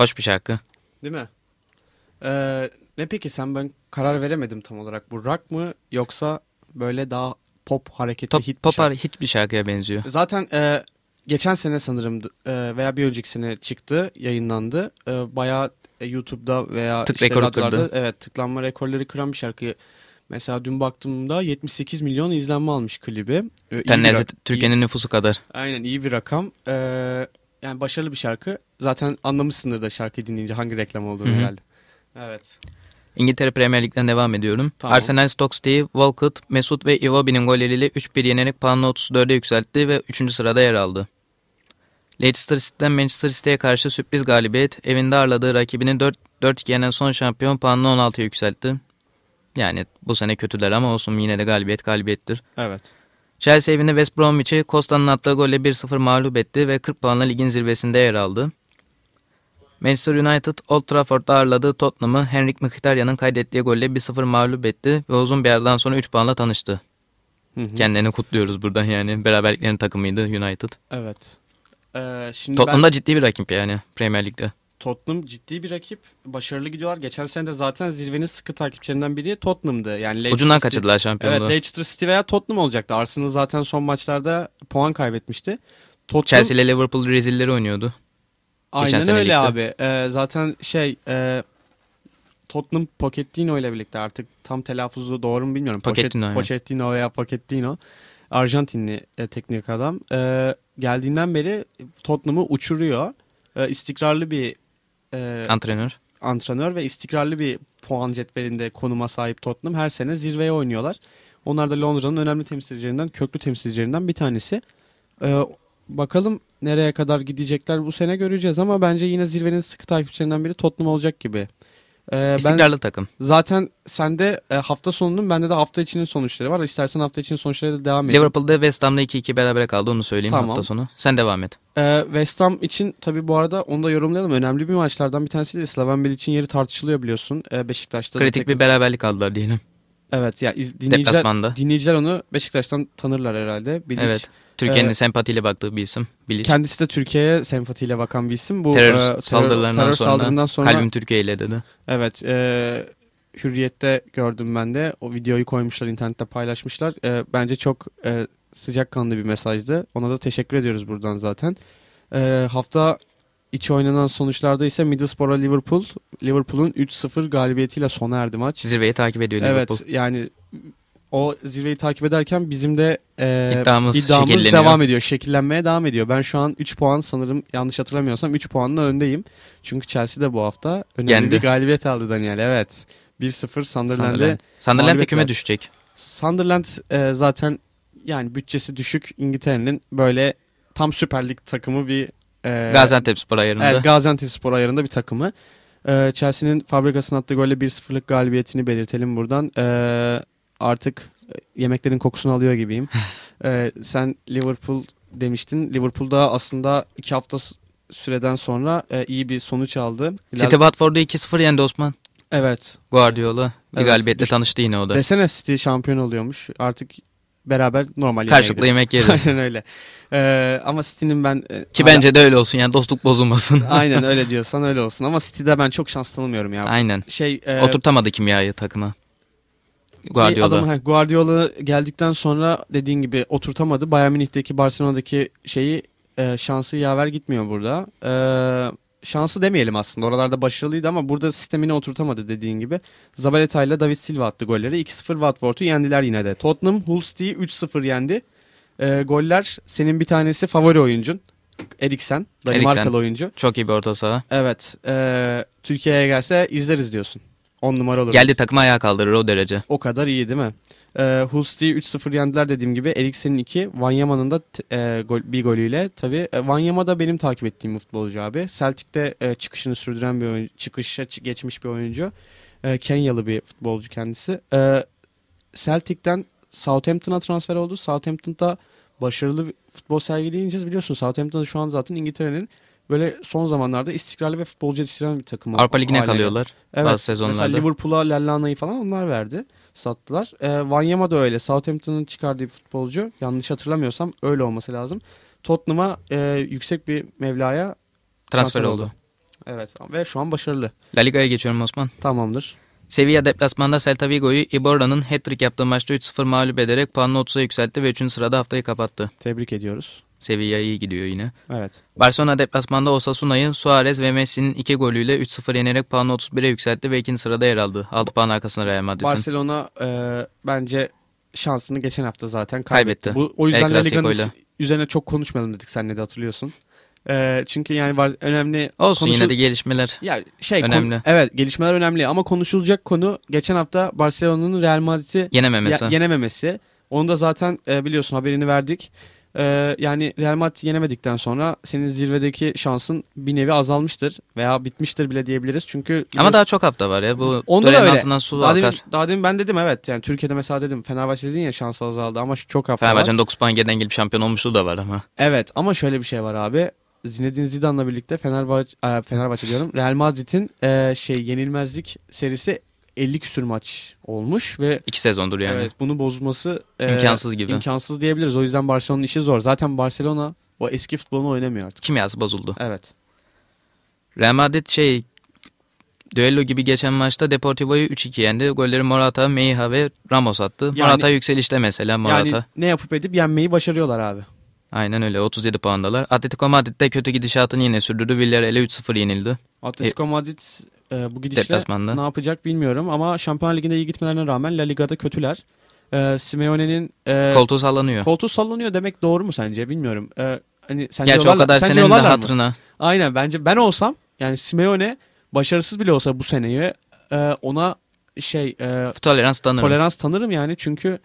Hoş bir şarkı. Değil mi? Ee, ne peki sen ben karar veremedim tam olarak. Bu rock mı yoksa böyle daha pop hareketli Top, hit bir pop şarkı? hit bir şarkıya benziyor. Zaten e, geçen sene sanırım e, veya bir önceki sene çıktı, yayınlandı. E, bayağı e, YouTube'da veya Tık işte rekoru kırdı. evet tıklanma rekorları kıran bir şarkı. Mesela dün baktığımda 78 milyon izlenme almış klibi. E, iyi- Türkiye'nin nüfusu kadar. Aynen iyi bir rakam. E, yani başarılı bir şarkı. Zaten anlamışsındır da şarkıyı dinleyince hangi reklam olduğunu Hı hı. herhalde. Evet. İngiltere Premier Lig'den devam ediyorum. Tamam. Arsenal Stoke City, Walcott, Mesut ve Iwobi'nin golleriyle 3-1 yenerek puanını 34'e yükseltti ve 3. sırada yer aldı. Leicester City'den Manchester City'ye karşı sürpriz galibiyet, evinde ağırladığı rakibini 4 4-2 yenen son şampiyon puanını 16'ya yükseltti. Yani bu sene kötüler ama olsun yine de galibiyet galibiyettir. Evet. Chelsea evinde West Bromwich'i Costa'nın attığı golle 1-0 mağlup etti ve 40 puanla ligin zirvesinde yer aldı. Manchester United Old Trafford'da ağırladığı Tottenham'ı Henrik Mkhitaryan'ın kaydettiği golle 1-0 mağlup etti ve uzun bir aradan sonra 3 puanla tanıştı. Hı hı. Kendilerini kutluyoruz buradan yani. Beraberliklerin takımıydı United. Evet. Ee, şimdi Tottenham'da ben ciddi bir rakip yani Premier Lig'de. Tottenham ciddi bir rakip. Başarılı gidiyorlar. Geçen sene de zaten zirvenin sıkı takipçilerinden biri Tottenham'dı. Yani Leicester Ucundan City- kaçırdılar şampiyonluğu. Evet Leicester City veya Tottenham olacaktı. Arsenal zaten son maçlarda puan kaybetmişti. Tottenham Chelsea ile Liverpool rezilleri oynuyordu. aynen öyle ligde. abi. Ee, zaten şey e, Tottenham Pochettino ile birlikte artık tam telaffuzu doğru mu bilmiyorum. Pochet- Pochettino, aynen. Pochettino veya Pochettino. Arjantinli e, teknik adam. Ee, geldiğinden beri Tottenham'ı uçuruyor. Ee, istikrarlı bir e, Antrenör. antrenör ve istikrarlı bir puan cetvelinde konuma sahip Tottenham her sene zirveye oynuyorlar. Onlar da Londra'nın önemli temsilcilerinden, köklü temsilcilerinden bir tanesi. Ee, bakalım nereye kadar gidecekler bu sene göreceğiz ama bence yine zirvenin sıkı takipçilerinden biri Tottenham olacak gibi. Ee, ben İstikrarlı takım. zaten sende e, hafta sonunun bende de hafta içinin sonuçları var. İstersen hafta içinin sonuçları da devam edelim. Liverpool'da West Ham'la 2-2 berabere kaldı onu söyleyeyim Tamam. hafta sonu. Sen devam et. Ee, West Ham için tabii bu arada onu da yorumlayalım. Önemli bir maçlardan bir tanesi de Slaven Bilic'in yeri tartışılıyor biliyorsun. Ee, Beşiktaş'ta Kritik bir beraberlik aldılar diyelim. Evet ya iz- dinleyiciler, Deplasmanda. dinleyiciler onu Beşiktaş'tan tanırlar herhalde. Bilic. Evet. Türkiye'nin Ee, sempatiyle baktığı bir isim. Bilic. Kendisi de Türkiye'ye sempatiyle bakan bir isim. Bu terör e, terör, saldırılarından terör sonra, saldırından sonra kalbim Türkiye ile dedi. evet e, Hürriyet'te gördüm ben de. O videoyu koymuşlar internette paylaşmışlar. E, bence çok e, sıcakkanlı bir mesajdı. Ona da teşekkür ediyoruz buradan zaten. E, hafta içi oynanan sonuçlarda ise Middlesbrough Liverpool Liverpool'un 3-0 galibiyetiyle sona erdi maç. Zirveyi takip ediyor Evet Liverpool. yani o zirveyi takip ederken bizim de e, İddiamız iddiamız devam ediyor. Şekillenmeye devam ediyor. Ben şu an 3 puan sanırım yanlış hatırlamıyorsam 3 puanla öndeyim. Çünkü Chelsea de bu hafta önemli Yendi. bir galibiyet aldı Daniel. Evet. 1-0 Sunderland'e. Sunderland. Sunderland küme düşecek. Sunderland e, zaten yani bütçesi düşük İngiltere'nin böyle tam Süper Lig takımı bir e, Gaziantepspor ayarında. Evet, Gaziantepspor ayarında bir takımı. Ee, Chelsea'nin fabrikasına attığı golle 1-0'lık galibiyetini belirtelim buradan. Ee, artık e, yemeklerin kokusunu alıyor gibiyim. Ee, <laughs> sen Liverpool demiştin. Liverpool'da aslında iki hafta süreden sonra e, iyi bir sonuç aldı. City Watford'u 2-0 yendi Osman. Evet. Guardiola. Bir Evet, galibiyetle düş- tanıştı yine o da. Desene City şampiyon oluyormuş. Artık beraber normal Karşılıklı yemek yeriz. <laughs> Aynen öyle. Ee, ama City'nin ben... e, Ki hala- bence de öyle olsun yani dostluk bozulmasın. <laughs> Aynen öyle diyorsan öyle olsun. Ama City'de ben çok şans tanımıyorum ya. Aynen. Şey, e, Oturtamadı kimyayı takıma. Guardiola. Adam, he, Guardiola geldikten sonra dediğin gibi oturtamadı. Bayern Münih'teki Barcelona'daki şeyi e, şansı yaver gitmiyor burada. E, şansı demeyelim aslında. Oralarda başarılıydı ama burada sistemini oturtamadı dediğin gibi. Zabaleta ile David Silva attı golleri. 2-0 Watford'u yendiler yine de. Tottenham Hull City'yi 3-0 yendi. E, goller senin bir tanesi favori oyuncun. Eriksen. Danimarkalı Eriksen. oyuncu. Çok iyi bir orta saha. Evet. E, Türkiye'ye gelse izleriz diyorsun. 10 numara olur. Geldi takımı ayağa kaldırır o derece. O kadar iyi değil mi? Ee, Hull City'yi 3-0 yendiler dediğim gibi. Eriksen'in 2, Wanyama'nın da e, gol, bir golüyle. Tabii e, Wanyama da benim takip ettiğim futbolcu abi. Celtic'te e, çıkışını sürdüren bir oyuncu, çıkışa geçmiş bir oyuncu. E, Kenyalı bir futbolcu kendisi. E, Celtic'ten Southampton'a transfer oldu. Southampton'da başarılı futbol sergileyince biliyorsun Southampton şu an zaten İngiltere'nin böyle son zamanlarda istikrarlı ve futbolcu yetiştiren bir takım. Avrupa Ligi'ne haline kalıyorlar. Evet. bazı sezonlarda. Mesela Liverpool'a Lallana'yı falan onlar verdi. Sattılar. E, Wanyama da öyle. Southampton'ın çıkardığı bir futbolcu. Yanlış hatırlamıyorsam öyle olması lazım. Tottenham'a e, yüksek bir mevlaya Transfer Transfer oldu. oldu. Evet ve şu an başarılı. La Liga'ya geçiyorum Osman. Tamamdır. Sevilla deplasmanda Celta Vigo'yu Iborra'nın hat-trick yaptığı maçta 3-0 mağlup ederek puanını 30'a yükseltti ve 3. sırada haftayı kapattı. Tebrik ediyoruz. Sevilla iyi gidiyor yine. Evet. Barcelona deplasmanda Osasuna'yı Suarez ve Messi'nin 2 golüyle 3-0 yenerek puanını 31'e yükseltti ve 2. sırada yer aldı. 6 puan arkasında Real Madrid'in. Barcelona e, bence şansını geçen hafta zaten kaybetti. Kaybetti. Bu o yüzden La Liga'nın üzerine çok konuşmayalım dedik sen ne de hatırlıyorsun. E, çünkü yani var önemli Olsun konuşul- yine de gelişmeler. ya şey önemli. evet gelişmeler önemli ama konuşulacak konu geçen hafta Barcelona'nın Real Madrid'i Yenememesi. ya- yenememesi. Onu da zaten e, biliyorsun haberini verdik. E, yani Real Madrid yenemedikten sonra senin zirvedeki şansın bir nevi azalmıştır veya bitmiştir bile diyebiliriz. Çünkü Ama daha çok hafta var ya. Bu Onda da öyle. altından su daha demin, akar. daha demin ben dedim evet yani Türkiye'de mesela dedim Fenerbahçe dedin ya şansı azaldı ama çok hafta. Fenerbahçe'nin 9 puan geriden gelip şampiyon olmuşluğu da var ama. Evet ama şöyle bir şey var abi. Zinedine Zidane'la birlikte Fenerbahçe, e, Fenerbahçe diyorum. Real Madrid'in e, şey yenilmezlik serisi 50 küsür maç olmuş ve 2 sezondur yani. evet bunu bozması e, İmkansız gibi. imkansız diyebiliriz. O yüzden Barcelona'nın işi zor. Zaten Barcelona o eski futbolunu oynamıyor artık. Kimyası bozuldu. Evet. Real Madrid şey düello gibi geçen maçta Deportivo'yu 3-2 yendi. Golleri Morata, Meiha ve Ramos attı. Yani- Morata yükselişte mesela Morata. Yani ne yapıp edip yenmeyi başarıyorlar abi. Aynen öyle 37 puandalar. Atletico Madrid de kötü gidişatını yine sürdürdü. Villarreal'e 3-0 yenildi. Atletico Madrid e, bu gidişle Deplasmanda. ne yapacak bilmiyorum ama Şampiyonlar Ligi'nde iyi gitmelerine rağmen La Liga'da kötüler. E, Simeone'nin e, Koltuğu sallanıyor. koltuğu sallanıyor demek doğru mu sence bilmiyorum. E, hani sence Gerçi o kadar sence senenin de yollarlar mı? hatırına. Aynen bence ben olsam yani Simeone başarısız bile olsa bu seneyi e, ona şey e, Tolerans tanırım. tolerans tanırım yani çünkü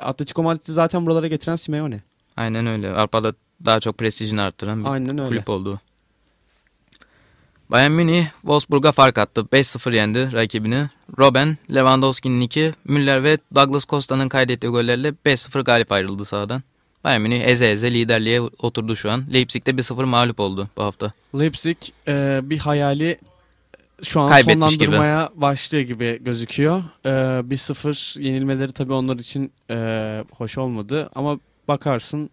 Atletico Madrid'i zaten buralara getiren Simeone. Aynen öyle. Avrupa'da daha çok prestijini arttıran bir Aynen öyle. kulüp oldu. Bayern Münih Wolfsburg'a fark attı. 5-0 yendi rakibini. Robben, Lewandowski'nin 2, Müller ve Douglas Costa'nın kaydettiği gollerle 5-0 galip ayrıldı sahadan. Bayern Münih eze eze liderliğe oturdu şu an. Leipzig'te 1-0 mağlup oldu bu hafta. Leipzig e, bir hayali şu an Kaybetmiş sonlandırmaya başlıyor gibi gözüküyor. E, 1-0 yenilmeleri tabii onlar için e, hoş olmadı ama bakarsın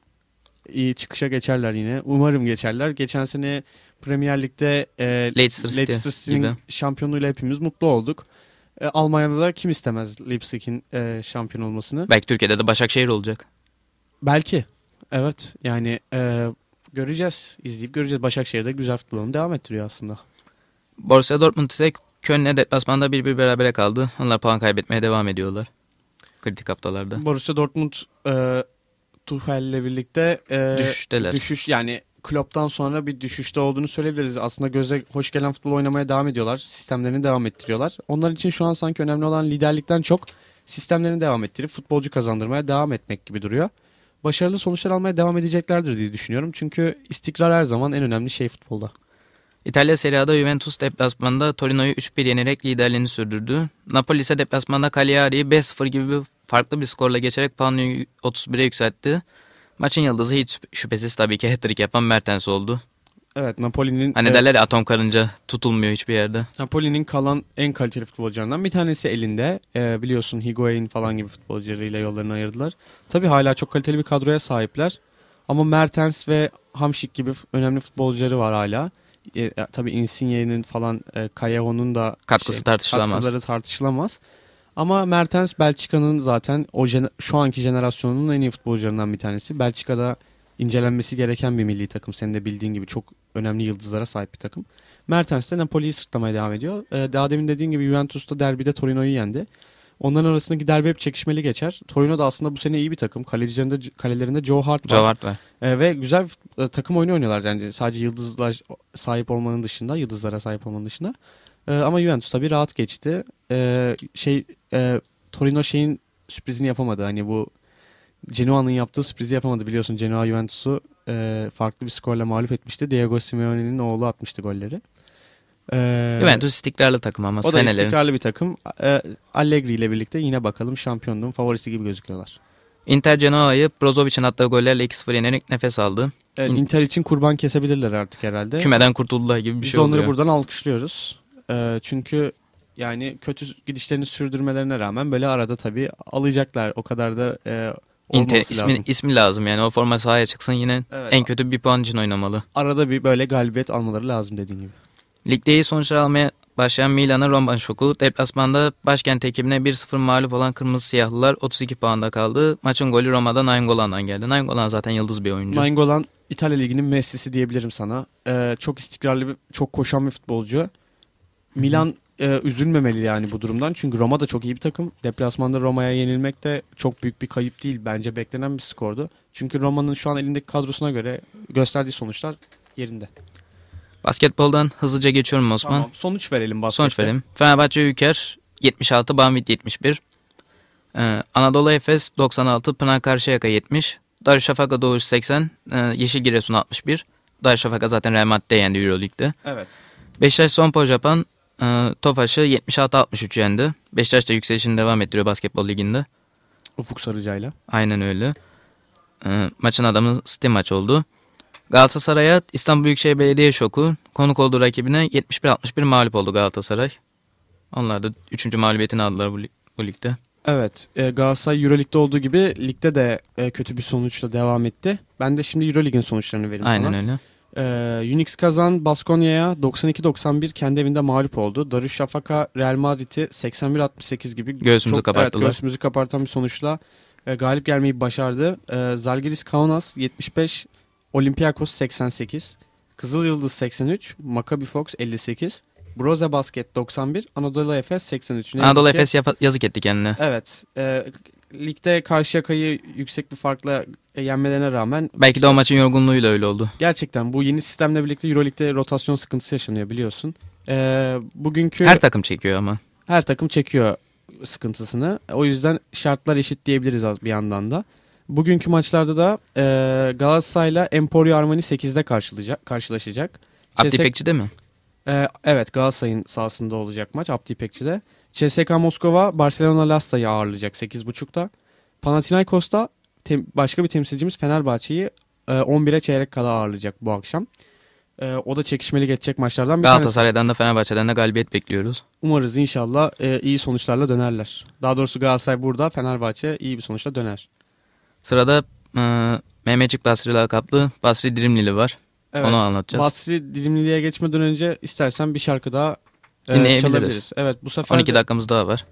iyi çıkışa geçerler yine. Umarım geçerler. Geçen sene Premier Lig'de e, Leicester Leicester City'nin şampiyonluğuyla hepimiz mutlu olduk. E, Almanya'da da kim istemez Leipzig'in e, şampiyon olmasını? Belki Türkiye'de de Başakşehir olacak. Belki. Evet. Yani e, göreceğiz. İzleyip göreceğiz. Başakşehir'de güzel futbolunu devam ettiriyor aslında. Borussia Dortmund ise Köln'e deplasmanda 1-1 berabere kaldı. Onlar puan kaybetmeye devam ediyorlar. Kritik haftalarda. Borussia Dortmund e, Tuchel'le birlikte e, Düşüşteler. düşüş yani Klopp'tan sonra bir düşüşte olduğunu söyleyebiliriz. Aslında göze hoş gelen futbol oynamaya devam ediyorlar. Sistemlerini devam ettiriyorlar. Onlar için şu an sanki önemli olan liderlikten çok sistemlerini devam ettirip futbolcu kazandırmaya devam etmek gibi duruyor. Başarılı sonuçlar almaya devam edeceklerdir diye düşünüyorum. Çünkü istikrar her zaman en önemli şey futbolda. İtalya Serie A'da Juventus deplasmanda Torino'yu 3-1 yenerek liderliğini sürdürdü. Napoli ise deplasmanda Cagliari'yi 5-0 gibi bir farklı bir skorla geçerek puanını 31'e yükseltti. Maçın yıldızı hiç şüphesiz tabii ki hat-trick yapan Mertens oldu. Evet Napoli'nin Hani e, derler ya atom karınca tutulmuyor hiçbir yerde. Napoli'nin kalan en kaliteli futbolcularından bir tanesi elinde. Ee, biliyorsun Higuain falan gibi futbolcularıyla yollarını ayırdılar. Tabii hala çok kaliteli bir kadroya sahipler. Ama Mertens ve Hamşik gibi önemli futbolcuları var hala. Ee, e, tabii Insigne'nin falan e, Callejon'un da Katkısı tartışılamaz. katkıları tartışılamaz. Ama Mertens Belçika'nın zaten o şu anki jenerasyonunun en iyi futbolcularından bir tanesi. Belçika'da incelenmesi gereken bir milli takım. Senin de bildiğin gibi çok önemli yıldızlara sahip bir takım. Mertens de Napoli'yi sırtlamaya devam ediyor. Ee, daha demin dediğin gibi Juventus'ta derbide Torino'yu yendi. Onların arasındaki derbi hep çekişmeli geçer. Torino da aslında bu sene iyi bir takım. Kalecilerinde, kalelerinde Joe Hart var. Joe Hart var. Ee, ve güzel e, takım oyunu oynuyorlar. Yani sadece yıldızlar sahip olmanın dışında, yıldızlara sahip olmanın dışında. Ee, ama Juventus tabii rahat geçti. Ee, şey e, Torino şeyin sürprizini yapamadı. Hani bu Genoa'nın yaptığı sürprizi yapamadı. Biliyorsun Genoa Juventus'u e, farklı bir skorla mağlup etmişti. Diego Simeone'nin oğlu atmıştı golleri. Ee, Juventus istikrarlı takım ama o da senelerin. istikrarlı bir takım. Ee, Allegri ile birlikte yine bakalım şampiyonluğun favorisi gibi gözüküyorlar. Inter Genoa'yı Brozovic'in attığı gollerle 2-0 yenerek nefes aldı. Evet, İn- Inter için kurban kesebilirler artık herhalde. Kümeden kurtuldular gibi bir Biz şey de onları oluyor. buradan alkışlıyoruz. Ee, çünkü yani kötü gidişlerini sürdürmelerine rağmen böyle arada tabii alacaklar. O kadar da e, Inter ismi, lazım. ismi lazım yani o forma sahaya çıksın yine Evet. en kötü bir puan için oynamalı. Arada bir böyle galibiyet almaları lazım dediğin gibi. Ligde iyi sonuçlar almaya başlayan Milan'a Roma şoku. Deplasmanda başkent ekibine 1-0 mağlup olan Kırmızı Siyahlılar 32 puanda kaldı. Maçın golü Roma'dan Nainggolan'dan geldi. Nainggolan zaten yıldız bir oyuncu. Nainggolan İtalya Ligi'nin Messi'si diyebilirim sana. Ee, çok istikrarlı, bir, çok koşan bir futbolcu. Milan e, üzülmemeli yani bu durumdan. Çünkü Roma da çok iyi bir takım. Deplasmanda Roma'ya yenilmek de çok büyük bir kayıp değil. Bence beklenen bir skordu. Çünkü Roma'nın şu an elindeki kadrosuna göre gösterdiği sonuçlar yerinde. Basketboldan hızlıca geçiyorum Osman. Tamam. Sonuç verelim baskette. Sonuç verelim. Fenerbahçe Ülker 76, Banvit 71. Ee, Anadolu Efes 96, Pınar Karşıyaka 70. Darüşşafaka Doğuş 80, e, Yeşil Giresun 61. Darüşşafaka zaten Real Madrid'de yendi Euroleague'de. Evet. Beşiktaş Sonpo Japan e, Tofaş'ı 76-63 yendi. Beşiktaş da yükselişini devam ettiriyor basketbol liginde. Ufuk Sarıcay'la. Aynen öyle. E, maçın adamı City maç oldu. Galatasaray'a İstanbul Büyükşehir Belediye şoku. Konuk olduğu rakibine 71-61 mağlup oldu Galatasaray. Onlar da 3. mağlubiyetini aldılar bu, lig- bu ligde. Evet, e, Galatasaray Euroleague'de olduğu gibi ligde de e, kötü bir sonuçla devam etti. Ben de şimdi Euroleague'in sonuçlarını vereyim Aynen sana. öyle. Ee, Unix kazan Baskonya'ya 92-91 kendi evinde mağlup oldu. Darüşşafaka Real Madrid'i 81-68 gibi Göğsümüzü çok- kapattılar. Evet, göğsümüzü kapartan bir sonuçla e, galip gelmeyi başardı. E, Zalgiris Kaunas 75, Olympiakos 88, Kızıl Yıldız 83, Maccabi Fox 58, Broze Basket 91, Anadolu Efes 83. Ne Anadolu Efes yazık etti kendine. Evet. E, ligde Karşıyaka'yı yüksek bir farkla e, yenmelerine rağmen Belki de o maçın yorgunluğuyla öyle oldu. Gerçekten bu yeni sistemle birlikte Euroleague'de rotasyon sıkıntısı yaşanıyor biliyorsun. Ee, bugünkü Her her, takım çekiyor ama. takım çekiyor sıkıntısını. O yüzden şartlar eşit diyebiliriz bir yandan da. Bugünkü maçlarda da e, Galatasaray'la Emporio Armani 8'de karşılayacak, karşılaşacak. Abdi CSK İpekçi'de mi? e, evet Galatasaray'ın sahasında olacak maç Abdi İpekçi'de. CSKA Moskova Barcelona Lassa'yı ağırlayacak 8.30'da. Panathinaikos'ta tem- başka bir temsilcimiz Fenerbahçe'yi e, 11'e çeyrek kala ağırlayacak bu akşam. E, o da çekişmeli geçecek maçlardan bir tanesi. Galatasaray'dan da Fenerbahçe'den de galibiyet bekliyoruz. Umarız inşallah e, iyi sonuçlarla dönerler. Daha doğrusu Galatasaray burada, Fenerbahçe iyi bir sonuçla döner. Sırada e, Mehmetçik Basri lakaplı Basri Dirimlili var. Onu anlatacağız. Basri dilimliliğe geçmeden önce istersen bir şarkı daha Dinleyebiliriz. çalabiliriz. Evet bu sefer 12 de- dakikamız daha var.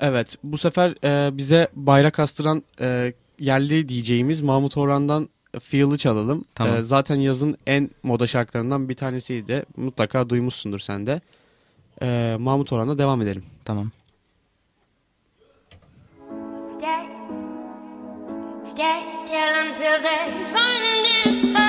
Evet bu sefer e, bize bayrak astıran e, yerli diyeceğimiz Mahmut Orhan'dan Feel'ı çalalım. Tamam. E, zaten yazın en moda şarkılarından bir tanesiydi. Mutlaka duymuşsundur sen de. E, Mahmut Orhan'la devam edelim. Tamam. Stay, stay still until they find it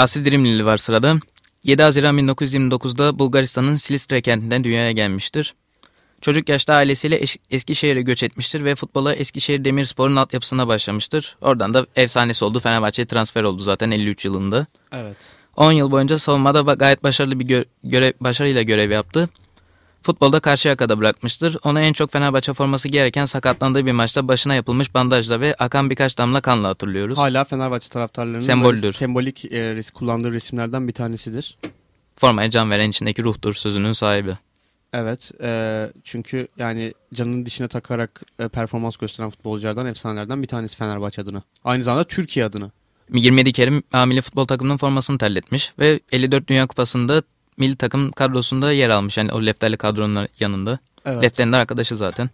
Basri Dirimlili var sırada. 7 Haziran 1929'da Bulgaristan'ın Silistre kentinden dünyaya gelmiştir. Çocuk yaşta ailesiyle Eskişehir'e göç etmiştir ve futbola Eskişehir Demirspor'un altyapısına başlamıştır. Oradan da efsanesi oldu. Fenerbahçe'ye transfer oldu zaten 53 yılında. Evet. 10 yıl boyunca savunmada gayet başarılı bir gö- görev, başarıyla görev yaptı. Futbolda Karşıyaka'da bırakmıştır. Ona en çok Fenerbahçe forması giyerken sakatlandığı bir maçta başına yapılmış bandajla ve akan birkaç damla kanla hatırlıyoruz. Hala Fenerbahçe taraftarlarının Semboldür. sembolik e, res- kullandığı resimlerden bir tanesidir. Formaya can veren içindeki ruhtur sözünün sahibi. Evet. e, çünkü yani canının dişine takarak e, performans gösteren futbolculardan, efsanelerden bir tanesi Fenerbahçe adına. Aynı zamanda Türkiye adına. 27 kere hamile futbol takımının formasını terletmiş ve 54 Dünya Kupası'nda milli takım kadrosunda yer almış. Yani o Lefterli kadronun yanında. Evet. Lefter'in de arkadaşı zaten.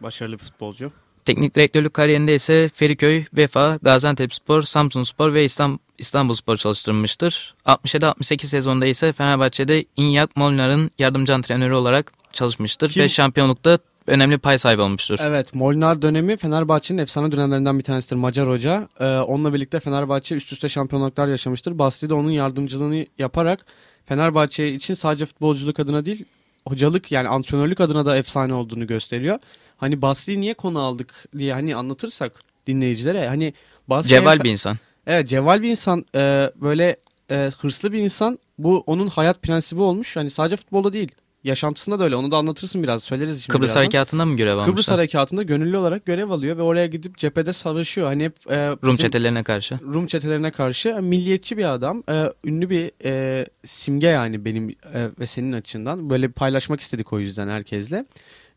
Başarılı bir futbolcu. Teknik direktörlük kariyerinde ise Feriköy, Vefa, Gaziantepspor, Samsunspor ve İstanbul, İstanbulspor çalıştırmıştır. 67-68 sezonda ise Fenerbahçe'de İnyak Molnar'ın yardımcı antrenörü olarak çalışmıştır Kim- ve şampiyonlukta önemli pay sahibi olmuştur. Evet, Molnar dönemi Fenerbahçe'nin efsane dönemlerinden bir tanesidir. Macar hoca. Ee, onunla birlikte Fenerbahçe üst üste şampiyonluklar yaşamıştır. Basri de onun yardımcılığını yaparak Fenerbahçe için sadece futbolculuk adına değil, hocalık yani antrenörlük adına da efsane olduğunu gösteriyor. Hani Basri'yi niye konu aldık diye hani anlatırsak dinleyicilere hani Basri Cevval bir insan. Evet cevval bir insan e, böyle e, hırslı bir insan bu onun hayat prensibi olmuş. Hani sadece futbolda değil yaşantısında da öyle onu da anlatırsın biraz söyleriz şimdi Kıbrıs birazdan. Harekatında mı görev almışlar? Kıbrıs Harekatı'nda gönüllü olarak görev alıyor ve oraya gidip cephede savaşıyor. Hani hep e, Rum çetelerine karşı. Rum çetelerine karşı milliyetçi bir adam. E, ünlü bir e, simge yani benim e, ve senin açından. Böyle paylaşmak istedik o yüzden herkesle.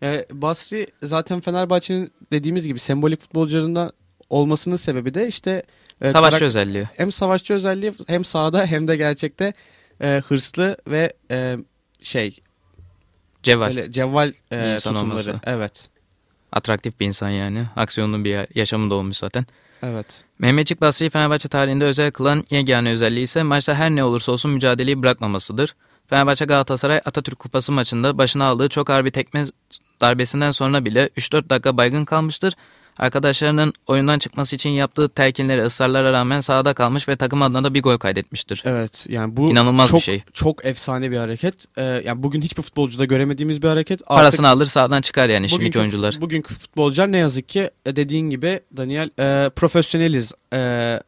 E, Basri zaten Fenerbahçe'nin dediğimiz gibi sembolik futbolcularından olmasının sebebi de işte e, Savaşçı karak- özelliği. hem savaşçı özelliği hem sahada hem de gerçekte e, hırslı ve e, şey Cevval. böyle cevval e, İnsan tutumları. olması. Evet. Atraktif bir insan yani. Aksiyonlu bir yaşamında olmuş zaten. Evet. Mehmetçik Basri'yi Fenerbahçe tarihinde özel kılan yegane özelliği ise maçta her ne olursa olsun mücadeleyi bırakmamasıdır. Fenerbahçe Galatasaray Atatürk Kupası maçında başına aldığı çok ağır bir tekme darbesinden sonra bile 3-4 dakika baygın kalmıştır. Arkadaşlarının oyundan çıkması için yaptığı telkinleri ısrarlara rağmen sahada kalmış ve takım adına da bir gol kaydetmiştir. Evet. Yani bu İnanılmaz bir çok, şey. Çok efsane bir hareket. Ee, yani bugün hiçbir futbolcuda göremediğimiz bir hareket. Artık Parasını alır sahadan çıkar yani şimdiki bugünkü, oyuncular. Bugünkü futbolcular ne yazık ki e, dediğin gibi Daniel e, profesyoneliz. E,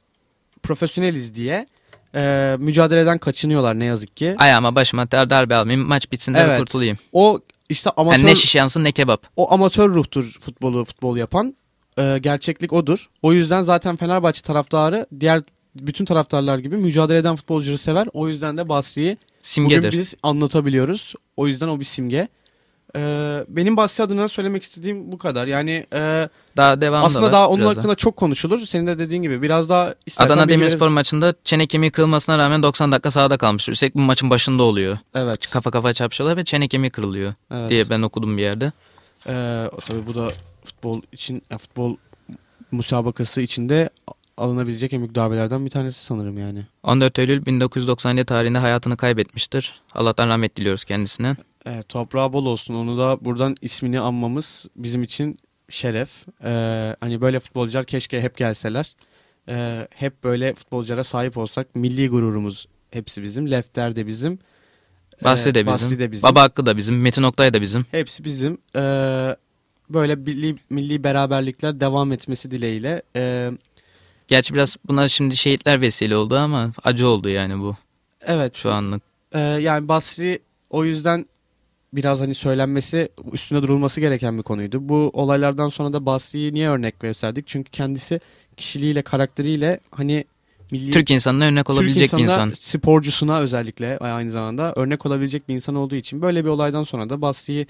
profesyoneliz diye e, mücadeleden kaçınıyorlar ne yazık ki. Ayağıma başıma dar- darbe almayayım maç bitsin de Evet. kurtulayım. O işte amatör Yani ne şiş yansın ne kebap. o amatör ruhtur futbolu futbol yapan. E, gerçeklik odur. O yüzden zaten Fenerbahçe taraftarı diğer bütün taraftarlar gibi mücadele eden futbolcuları sever. O yüzden de Basri'yi Simgedir. Bugün biz anlatabiliyoruz. O yüzden o bir simge. Ee, benim Basri adına söylemek istediğim bu kadar. Yani e, Daha devam da aslında var daha onun biraz hakkında çok konuşulur. Senin de dediğin gibi biraz daha istersen Adana Demirspor maçında çene kemiği kırılmasına rağmen 90 dakika sahada kalmıştır. Üstelik bu maçın başında oluyor. Evet. Kafa kafa çarpışıyorlar ve çene kemiği kırılıyor evet. diye ben okudum bir yerde. Ee, tabii bu da futbol için ya futbol müsabakası içinde alınabilecek en büyük darbelerden bir tanesi sanırım yani. 14 Eylül 1997 tarihinde hayatını kaybetmiştir. Allah'tan rahmet diliyoruz kendisine. Evet, toprağı bol olsun. Onu da buradan ismini anmamız bizim için şeref. Ee, hani böyle futbolcular keşke hep gelseler. Ee, hep böyle futbolculara sahip olsak. Milli gururumuz hepsi bizim. Lefter de bizim. Basri de bizim. Basri de bizim. Baba Hakkı da bizim. Metin Oktay da bizim. Hepsi bizim. Ee, böyle milli, milli beraberlikler devam etmesi dileğiyle. Ee, Gerçi biraz buna şimdi şehitler vesile oldu ama acı oldu yani bu evet. şu anlık. Ee, yani Basri o yüzden biraz hani söylenmesi, üstüne durulması gereken bir konuydu. Bu olaylardan sonra da Basri'yi niye örnek gösterdik? Çünkü kendisi kişiliğiyle, karakteriyle hani milli Türk insanına örnek Türk olabilecek bir insanına, insan. sporcusuna özellikle aynı zamanda örnek olabilecek bir insan olduğu için böyle bir olaydan sonra da Basri'yi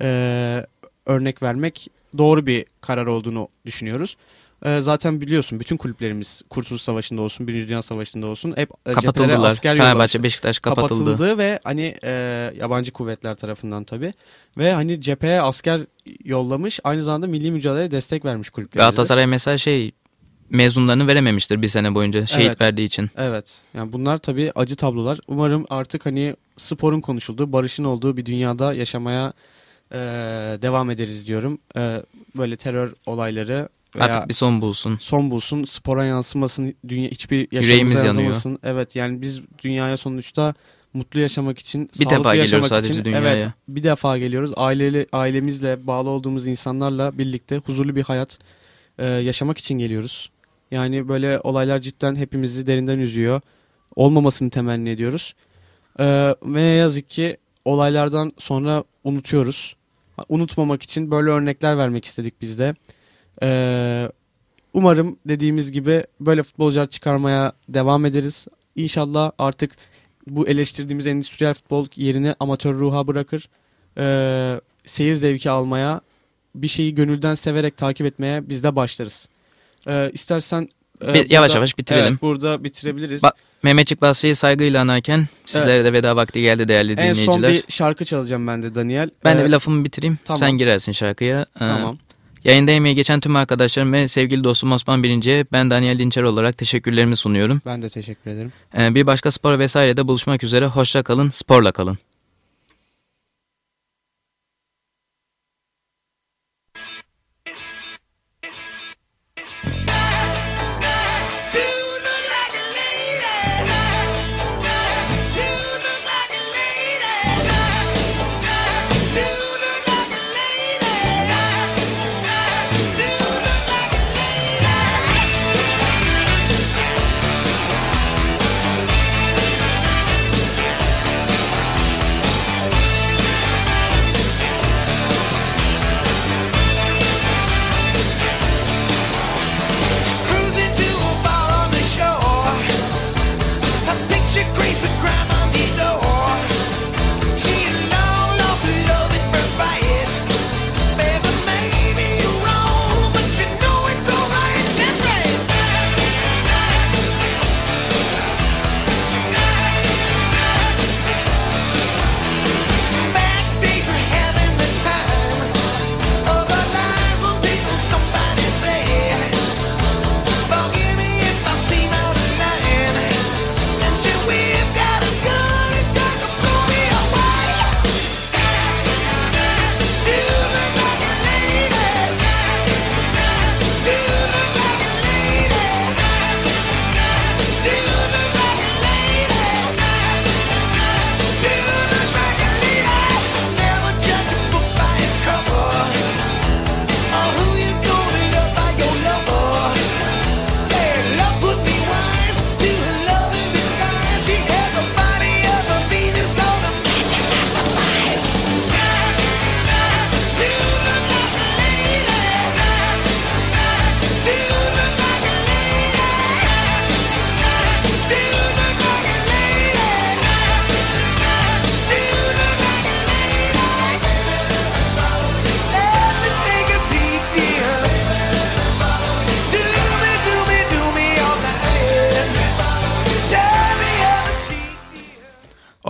e, örnek vermek doğru bir karar olduğunu düşünüyoruz. E, zaten biliyorsun bütün kulüplerimiz Kurtuluş Savaşı'nda olsun, Birinci Dünya Savaşı'nda olsun hep e, cephelere asker Fenerbahçe, Beşiktaş kapatıldı. kapatıldı ve hani e, yabancı kuvvetler tarafından tabi ve hani cepheye asker yollamış aynı zamanda milli mücadeleye destek vermiş kulüplerimize. Galatasaray mesela şey mezunlarını verememiştir bir sene boyunca şehit Evet. verdiği için. Evet. Yani bunlar tabii acı tablolar. Umarım artık hani sporun konuşulduğu, barışın olduğu bir dünyada yaşamaya e, devam ederiz diyorum. E, böyle terör olayları veya Artık bir son bulsun. son bulsun, spora yansımasın, dünya hiçbir yaşamımıza yanıyor. yansımasın. Evet yani biz dünyaya sonuçta mutlu yaşamak için, Bir defa sağlıklı geliyoruz yaşamak sadece için, dünyaya. Evet, bir defa geliyoruz. Aileli, ailemizle, bağlı olduğumuz insanlarla birlikte huzurlu bir hayat e, yaşamak için geliyoruz. Yani böyle olaylar cidden hepimizi derinden üzüyor. Olmamasını temenni ediyoruz. E, ve ne yazık ki olaylardan sonra unutuyoruz. Unutmamak için böyle örnekler vermek istedik biz de. E, umarım dediğimiz gibi böyle futbolcular çıkarmaya devam ederiz. İnşallah artık bu eleştirdiğimiz endüstriyel futbol yerine amatör ruha bırakır. E, seyir zevki almaya, bir şeyi gönülden severek takip etmeye biz de başlarız. E, istersen e, Bir- yavaş yavaş bitirelim. Evet, burada bitirebiliriz. Ba- Mehmetçik Basri'yi saygıyla anarken sizlere de veda vakti geldi değerli en son dinleyiciler. bir şarkı çalacağım ben de Daniel. Ben de E, bir lafımı bitireyim. tamam. Sen girersin şarkıya. Ee, Tamam. Yayında emeği geçen tüm arkadaşlarım ve sevgili dostum Osman Birinci'ye ben Daniel Dinçer olarak teşekkürlerimi sunuyorum. Ben de teşekkür ederim. Ee, bir başka spor vesairede buluşmak üzere. Hoşça kalın, sporla kalın.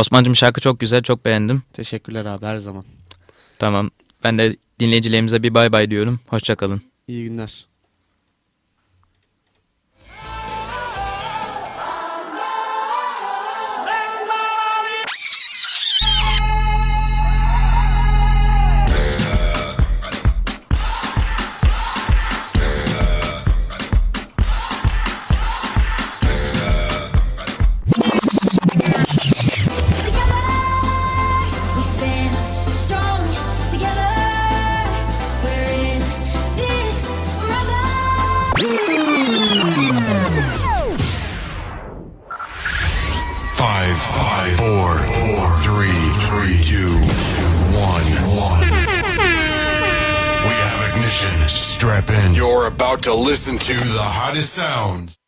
Osman'cığım şarkı çok güzel, çok beğendim. Teşekkürler abi her zaman. Tamam. Ben de dinleyicilerimize bir bay bay diyorum. Hoşça kalın. İyi günler. Strap in. You're about to listen to the hottest sounds.